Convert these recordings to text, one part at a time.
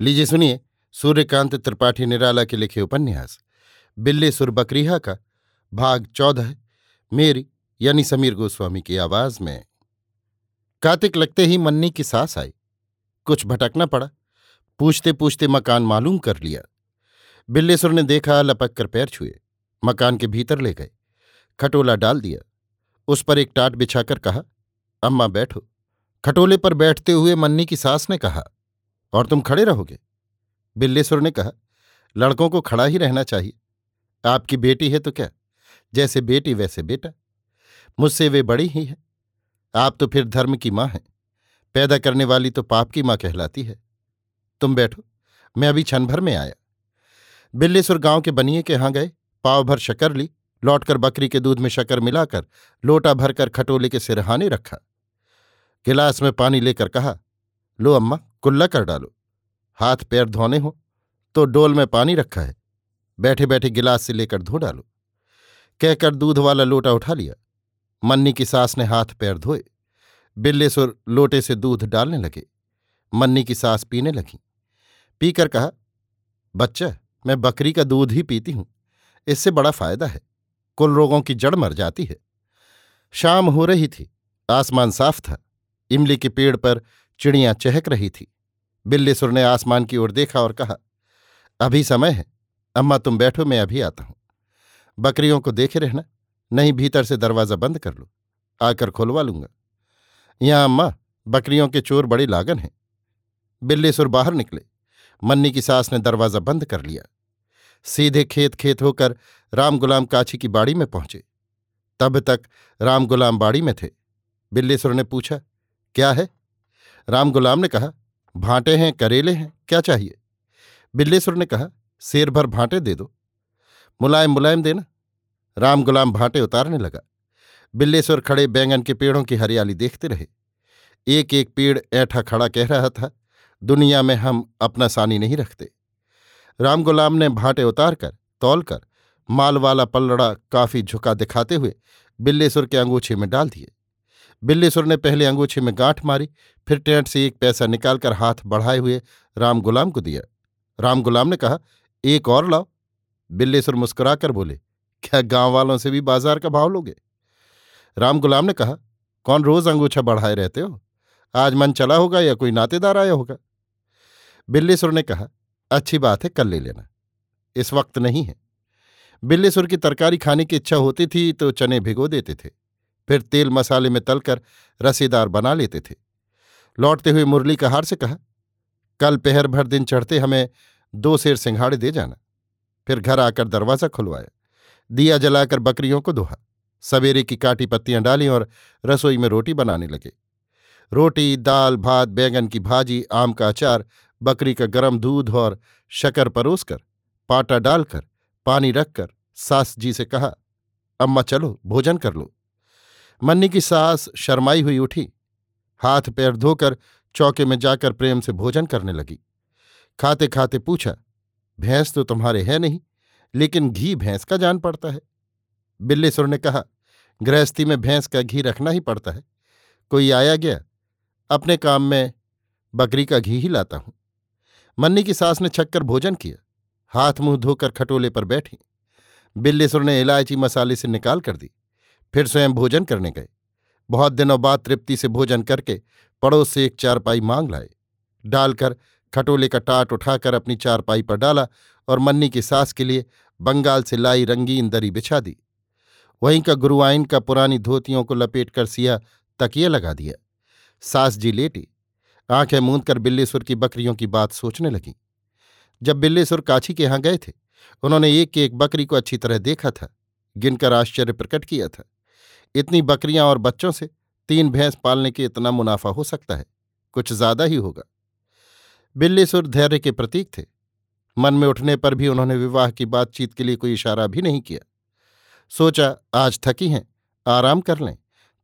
लीजिए सुनिए, सूर्यकांत त्रिपाठी निराला के लिखे उपन्यास। बिल्ली सुर बकरीहा का, भाग चौदह, मेरी यानी समीर गोस्वामी की आवाज़ में। कार्तिक लगते ही मन्नी की सास आई। कुछ भटकना पड़ा। पूछते पूछते मकान मालूम कर लिया। बिल्लेसुर ने देखा, लपक कर पैर छुए। मकान के भीतर ले गए। खटोला डाल दिया। उस पर एक टाट बिछाकर कहा, अम्मा बैठो। खटोले पर बैठते हुए मन्नी की सास ने कहा और तुम खड़े रहोगे। बिल्लेश्वर ने कहा, लड़कों को खड़ा ही रहना चाहिए। आपकी बेटी है तो क्या? जैसे बेटी वैसे बेटा। मुझसे वे बड़ी ही है। आप तो फिर धर्म की माँ हैं। पैदा करने वाली तो पाप की माँ कहलाती है। तुम बैठो, मैं अभी क्षण भर में आया। बिल्लेश्वर गाँव के बनिए के यहाँ गए, पाव भर शक्कर ली, लौटकर बकरी के दूध में शकर मिलाकर, लोटा भरकर खटोले के सिरहाने रखा। गिलास में पानी लेकर कहा, लो अम्मा कुल्ला कर डालो। हाथ पैर धोने हो तो डोल में पानी रखा है। बैठे बैठे गिलास से लेकर धो डालो। कहकर दूध वाला लोटा उठा लिया। मन्नी की सास ने हाथ पैर धोए। बिल्लेसुर लोटे से दूध डालने लगे। मन्नी की सास पीने लगी। पीकर कहा, बच्चा, मैं बकरी का दूध ही पीती हूँ। इससे बड़ा फ़ायदा है। कुल रोगों की जड़ मर जाती है। शाम हो रही थी। आसमान साफ़ था। इमली के पेड़ पर चिड़ियाँ चहक रही थी। बिल्लीसुर ने आसमान की ओर देखा और कहा, अभी समय है, अम्मा तुम बैठो, मैं अभी आता हूँ। बकरियों को देखे रहना, नहीं भीतर से दरवाज़ा बंद कर लो, आकर खोलवा लूँगा। यहाँ अम्मा, बकरियों के चोर बड़े लागन हैं। बिल्लीसुर बाहर निकले, मन्नी की सास ने दरवाज़ा बंद कर लिया। सीधे खेत खेत होकर राम गुलाम काछी की बाड़ी में पहुँचे। तब तक राम गुलाम बाड़ी में थे। बिल्लीसुर ने पूछा, क्या है? राम गुलाम ने कहा भांटे हैं, करेले हैं, क्या चाहिए? बिल्लेसुर ने कहा, शेर भर भांटे दे दो। मुलायम मुलायम देना। राम गुलाम भांटे उतारने लगा। बिल्लेश्वर खड़े बैंगन के पेड़ों की हरियाली देखते रहे। एक एक पेड़ ऐठा खड़ा कह रहा था, दुनिया में हम अपना सानी नहीं रखते। राम गुलाम ने भांटे उतारकर, तौलकर माल वाला पलड़ा काफ़ी झुका दिखाते हुए बिल्लेसुर के अंगूछे में डाल दिए। बिल्लीसुर ने पहले अंगूछे में गांठ मारी, फिर टेंट से एक पैसा निकालकर हाथ बढ़ाए हुए राम गुलाम को दिया। राम गुलाम ने कहा, एक और लाओ। बिल्लीसुर मुस्कुराकर बोले, क्या गाँव वालों से भी बाज़ार का भाव लोगे? राम गुलाम ने कहा, कौन रोज अंगूछा बढ़ाए रहते हो? आज मन चला होगा या कोई नातेदार आया होगा? बिल्लीसुर ने कहा, अच्छी बात है कल ले लेना। इस वक्त नहीं है। बिल्लीसुर की तरकारी खाने की इच्छा होती थी तो चने भिगो देते थे। फिर तेल मसाले में तलकर रसीदार बना लेते थे। लौटते हुए मुरली कहार से कहा, कल पहर भर दिन चढ़ते हमें दो शेर सिंघाड़े दे जाना। फिर घर आकर दरवाज़ा खुलवाया। दिया जलाकर बकरियों को दोहा। सवेरे की काटी पत्तियाँ डाली और रसोई में रोटी बनाने लगे। रोटी, दाल, भात, बैंगन की भाजी, आम का अचार, बकरी का गरम दूध और शकर परोसकर पाटा डालकर, पानी रखकर सास जी से कहा, अम्मा चलो, भोजन कर लो। मन्नी की सास शर्माई हुई उठी। हाथ पैर धोकर चौके में जाकर प्रेम से भोजन करने लगी। खाते खाते पूछा, भैंस तो तुम्हारे है नहीं, लेकिन घी भैंस का जान पड़ता है? बिल्लीसुर ने कहा, गृहस्थी में भैंस का घी रखना ही पड़ता है। कोई आया गया? अपने काम में बकरी का घी ही लाता हूँ। मन्नी की सास ने छक्कर भोजन किया। हाथ मुँह धोकर खटोले पर बैठी। बिल्लीसुर ने इलायची मसाले से निकाल कर दी। फिर स्वयं भोजन करने गए। बहुत दिनों बाद तृप्ति से भोजन करके पड़ोस से एक चारपाई मांग लाए। डालकर खटोले का टाट उठाकर अपनी चारपाई पर डाला और मन्नी की सास के लिए बंगाल से लाई रंगीन दरी बिछा दी। वहीं का गुरुआइन का पुरानी धोतियों को लपेट कर सिया तकिया लगा दिया। सास जी लेटी। आँखें मूंद कर बिल्लेसुर की बकरियों की बात सोचने लगी। जब बिल्लेसुर काछी के यहाँ गए थे, उन्होंने एक एक बकरी को अच्छी तरह देखा था, गिनकर आश्चर्य प्रकट किया था। इतनी बकरियाँ और बच्चों से तीन भैंस पालने के इतना मुनाफा हो सकता है। कुछ ज़्यादा ही होगा। बिल्लीसुर धैर्य के प्रतीक थे। मन में उठने पर भी उन्होंने विवाह की बातचीत के लिए कोई इशारा भी नहीं किया। सोचा, आज थकी हैं, आराम कर लें।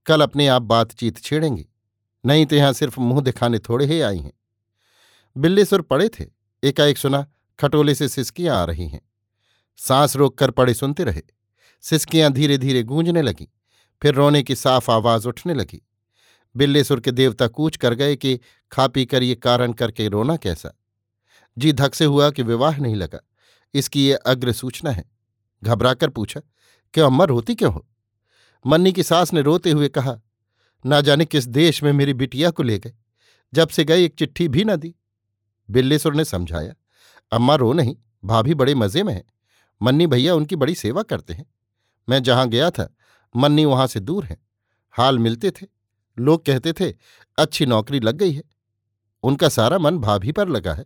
कल अपने आप बातचीत छेड़ेंगी। नहीं तो यहाँ सिर्फ़ मुँह दिखाने थोड़े ही आई हैं। बिल्लीसुर पड़े थे। एकाएक सुना, खटोले से सिसकियाँ आ रही हैं। सांस रोक कर पड़े सुनते रहे। सिसकियाँ धीरे धीरे गूंजने लगीं। फिर रोने की साफ़ आवाज़ उठने लगी। बिल्लेसुर के देवता कूच कर गए कि खा पी कर ये कारण करके रोना कैसा। जी धक से हुआ कि विवाह नहीं लगा। इसकी ये अग्र सूचना है। घबराकर पूछा, क्यों अम्मा, रोती क्यों हो? मन्नी की सास ने रोते हुए कहा, ना जाने किस देश में मेरी बिटिया को ले गए। जब से गए, एक चिट्ठी भी न दी। बिल्लेश्वर ने समझाया, अम्मा, रो नहीं, भाभी बड़े मज़े में है। मन्नी भैया उनकी बड़ी सेवा करते हैं। मैं जहाँ गया था मन्नी वहाँ से दूर है। हाल मिलते थे। लोग कहते थे, अच्छी नौकरी लग गई है। उनका सारा मन भाभी पर लगा है।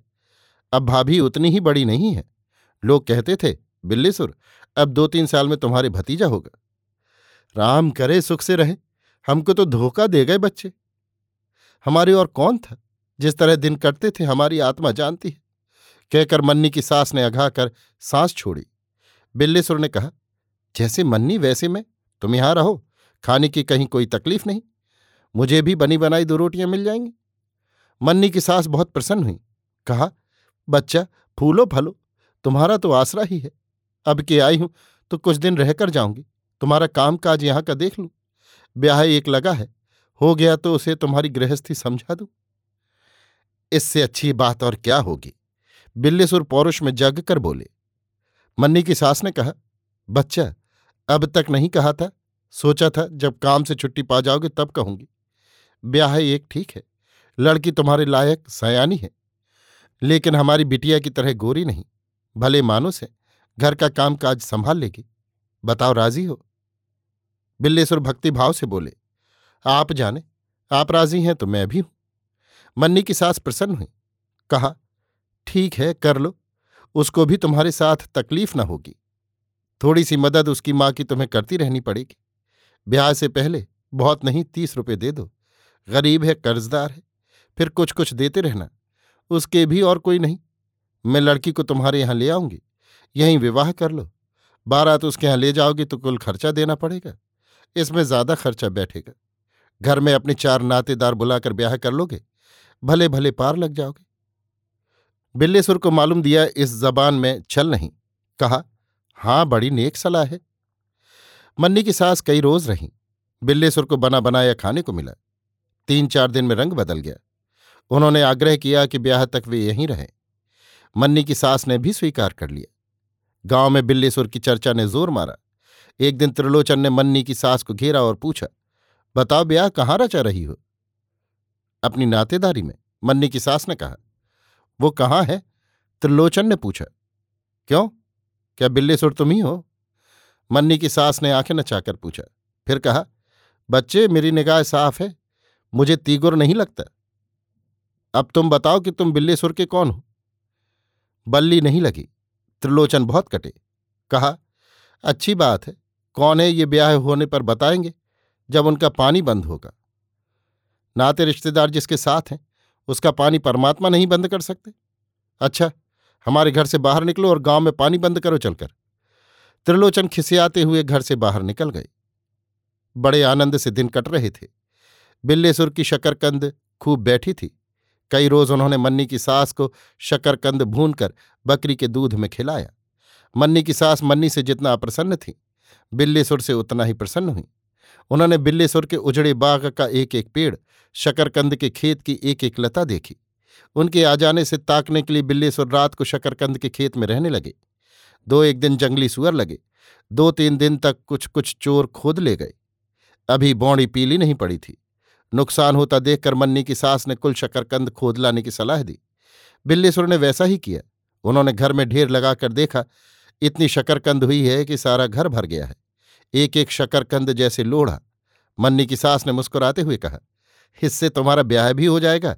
अब भाभी उतनी ही बड़ी नहीं है। लोग कहते थे बिल्लीसुर अब दो तीन साल में तुम्हारे भतीजा होगा। राम करे सुख से रहे। हमको तो धोखा दे गए बच्चे। हमारे और कौन था? जिस तरह दिन कटते थे, हमारी आत्मा जानती है। कहकर मन्नी की सास ने अघा कर सांस छोड़ी। बिल्लेसुर ने कहा, जैसे मन्नी, वैसे मैं। तुम यहाँ रहो, खाने की कहीं कोई तकलीफ़ नहीं। मुझे भी बनी बनाई दो रोटियाँ मिल जाएँगी। मन्नी की सास बहुत प्रसन्न हुई। कहा, बच्चा, फूलो फलो, तुम्हारा तो आसरा ही है। अब के आई हूँ तो कुछ दिन रहकर जाऊँगी। तुम्हारा काम काज यहाँ का देख लूँ। ब्याह एक लगा है। हो गया तो उसे तुम्हारी गृहस्थी समझा दूँ। इससे अच्छी बात और क्या होगी? बिल्लेसुर पौरुष में जग कर बोले। मन्नी की सास ने कहा, बच्चा अब तक नहीं कहा था। सोचा था, जब काम से छुट्टी पा जाओगे तब कहूँगी। ब्याह एक ठीक है, लड़की तुम्हारे लायक सयानी है, लेकिन हमारी बिटिया की तरह गोरी नहीं। भले मानुस है घर का काम काज संभाल लेगी। बताओ राज़ी हो? बिल्लेश्वर भक्ति भाव से बोले, आप जाने, आप राज़ी हैं तो मैं भी हूँ। मन्नी की सास प्रसन्न हुई, कहा, ठीक है, कर लो, उसको भी तुम्हारे साथ तकलीफ़ न होगी। थोड़ी सी मदद उसकी माँ की तुम्हें करती रहनी पड़ेगी। ब्याह से पहले बहुत नहीं तीस रुपये दे दो। गरीब है, कर्जदार है, फिर कुछ कुछ देते रहना। उसके भी और कोई नहीं। मैं लड़की को तुम्हारे यहाँ ले आऊँगी, यहीं विवाह कर लो। बारात उसके यहाँ ले जाओगी तो कुल खर्चा देना पड़ेगा। इसमें ज़्यादा खर्चा बैठेगा। घर में अपने चार नातेदार बुलाकर ब्याह कर लोगे भले भले पार लग जाओगे। बिल्लेसुर को मालूम दिया इस जबान में छल नहीं। कहा हाँ, बड़ी नेक सलाह है। मन्नी की सास कई रोज रही। बिल्लेसुर को बना बनाया खाने को मिला। तीन चार दिन में रंग बदल गया। उन्होंने आग्रह किया कि ब्याह तक वे यहीं रहें। मन्नी की सास ने भी स्वीकार कर लिया। गाँव में बिल्लेसुर की चर्चा ने ज़ोर मारा। एक दिन त्रिलोचन ने मन्नी की सास को घेरा और पूछा, बताओ ब्याह कहाँ रचा रही हो? अपनी नातेदारी में, मन्नी की सास ने कहा। वो कहाँ है? त्रिलोचन ने पूछा। क्यों? क्या बिल्लेसुर तुम ही हो? मन्नी की सास ने आँखें नचाकर पूछा। फिर कहा, बच्चे, मेरी निगाह साफ़ है, मुझे तीगुर नहीं लगता। अब तुम बताओ कि तुम बिल्ले सुर के कौन हो? बल्ली नहीं लगी, त्रिलोचन बहुत कटे। कहा, अच्छी बात है, कौन है ये ब्याह होने पर बताएँगे, जब उनका पानी बंद होगा। नाते रिश्तेदार जिसके साथ हैं, उसका पानी परमात्मा नहीं बंद कर सकते। अच्छा हमारे घर से बाहर निकलो और गाँव में पानी बंद करो, चलकर। त्रिलोचन खिसियाते हुए घर से बाहर निकल गए। बड़े आनंद से दिन कट रहे थे। बिल्लेसुर की शकरकंद खूब बैठी थी। कई रोज उन्होंने मन्नी की सास को शकरकंद भून कर बकरी के दूध में खिलाया। मन्नी की सास मन्नी से जितना अप्रसन्न थी, बिल्लेसुर से उतना ही प्रसन्न हुई। उन्होंने बिल्लेसुर के उजड़े बाग का एक एक पेड़, शकरकंद के खेत की एक एक लता देखी। उनके आ जाने से ताकने के लिए बिल्लेसुर रात को शकरकंद के खेत में रहने लगे। दो एक दिन जंगली सुअर लगे। दो तीन दिन तक कुछ कुछ चोर खोद ले गए। अभी बौड़ी पीली नहीं पड़ी थी। नुकसान होता देखकर मन्नी की सास ने कुल शकरकंद खोद लाने की सलाह दी। बिल्लेसुर ने वैसा ही किया। उन्होंने घर में ढेर लगाकर देखा, इतनी शकरकंद हुई है कि सारा घर भर गया है। एक एक शकरकंद जैसे लोढ़ा। मन्नी की सास ने मुस्कुराते हुए कहा, इससे तुम्हारा ब्याह भी हो जाएगा।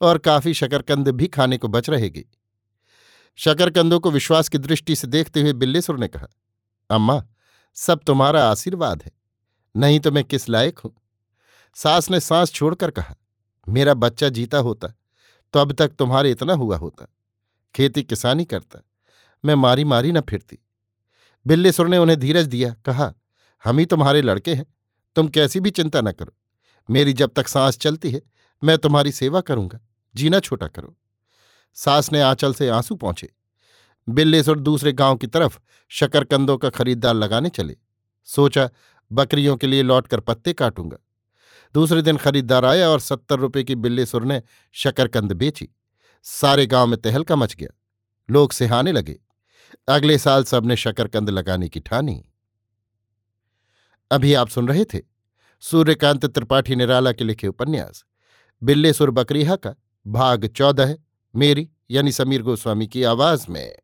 और काफ़ी शकरकंद भी खाने को बच रहेगी। शकरकंदों को विश्वास की दृष्टि से देखते हुए बिल्लेसुर ने कहा, अम्मा, सब तुम्हारा आशीर्वाद है, नहीं तो मैं किस लायक हूँ? सास ने सांस छोड़कर कहा, मेरा बच्चा जीता होता तो अब तक तुम्हारे इतना हुआ होता। खेती किसानी करता, मैं मारी मारी न फिरती। बिल्लेसुर ने उन्हें धीरज दिया, कहा, हम ही तुम्हारे लड़के हैं, तुम कैसी भी चिंता न करो। मेरी जब तक सांस चलती है, मैं तुम्हारी सेवा करूँगा। जीना छोटा करो। सास ने आंचल से आँसू पहुँचे। बिल्लेसुर दूसरे गाँव की तरफ़ शकरकंदों का खरीदार लगाने चले। सोचा, बकरियों के लिए लौटकर पत्ते काटूँगा। दूसरे दिन खरीदार आया और सत्तर रुपये की बिल्लेसुर ने शकरकंद बेची। सारे गाँव में तहलका मच गया। लोग सिहाने लगे। अगले साल सबने शकरकंद लगाने की ठानी। अभी आप सुन रहे थे सूर्यकांत त्रिपाठी निराला के लिखे उपन्यास बिल्लेसुर बकरीहा का भाग चौदह मेरी यानी समीर गोस्वामी की आवाज़ में।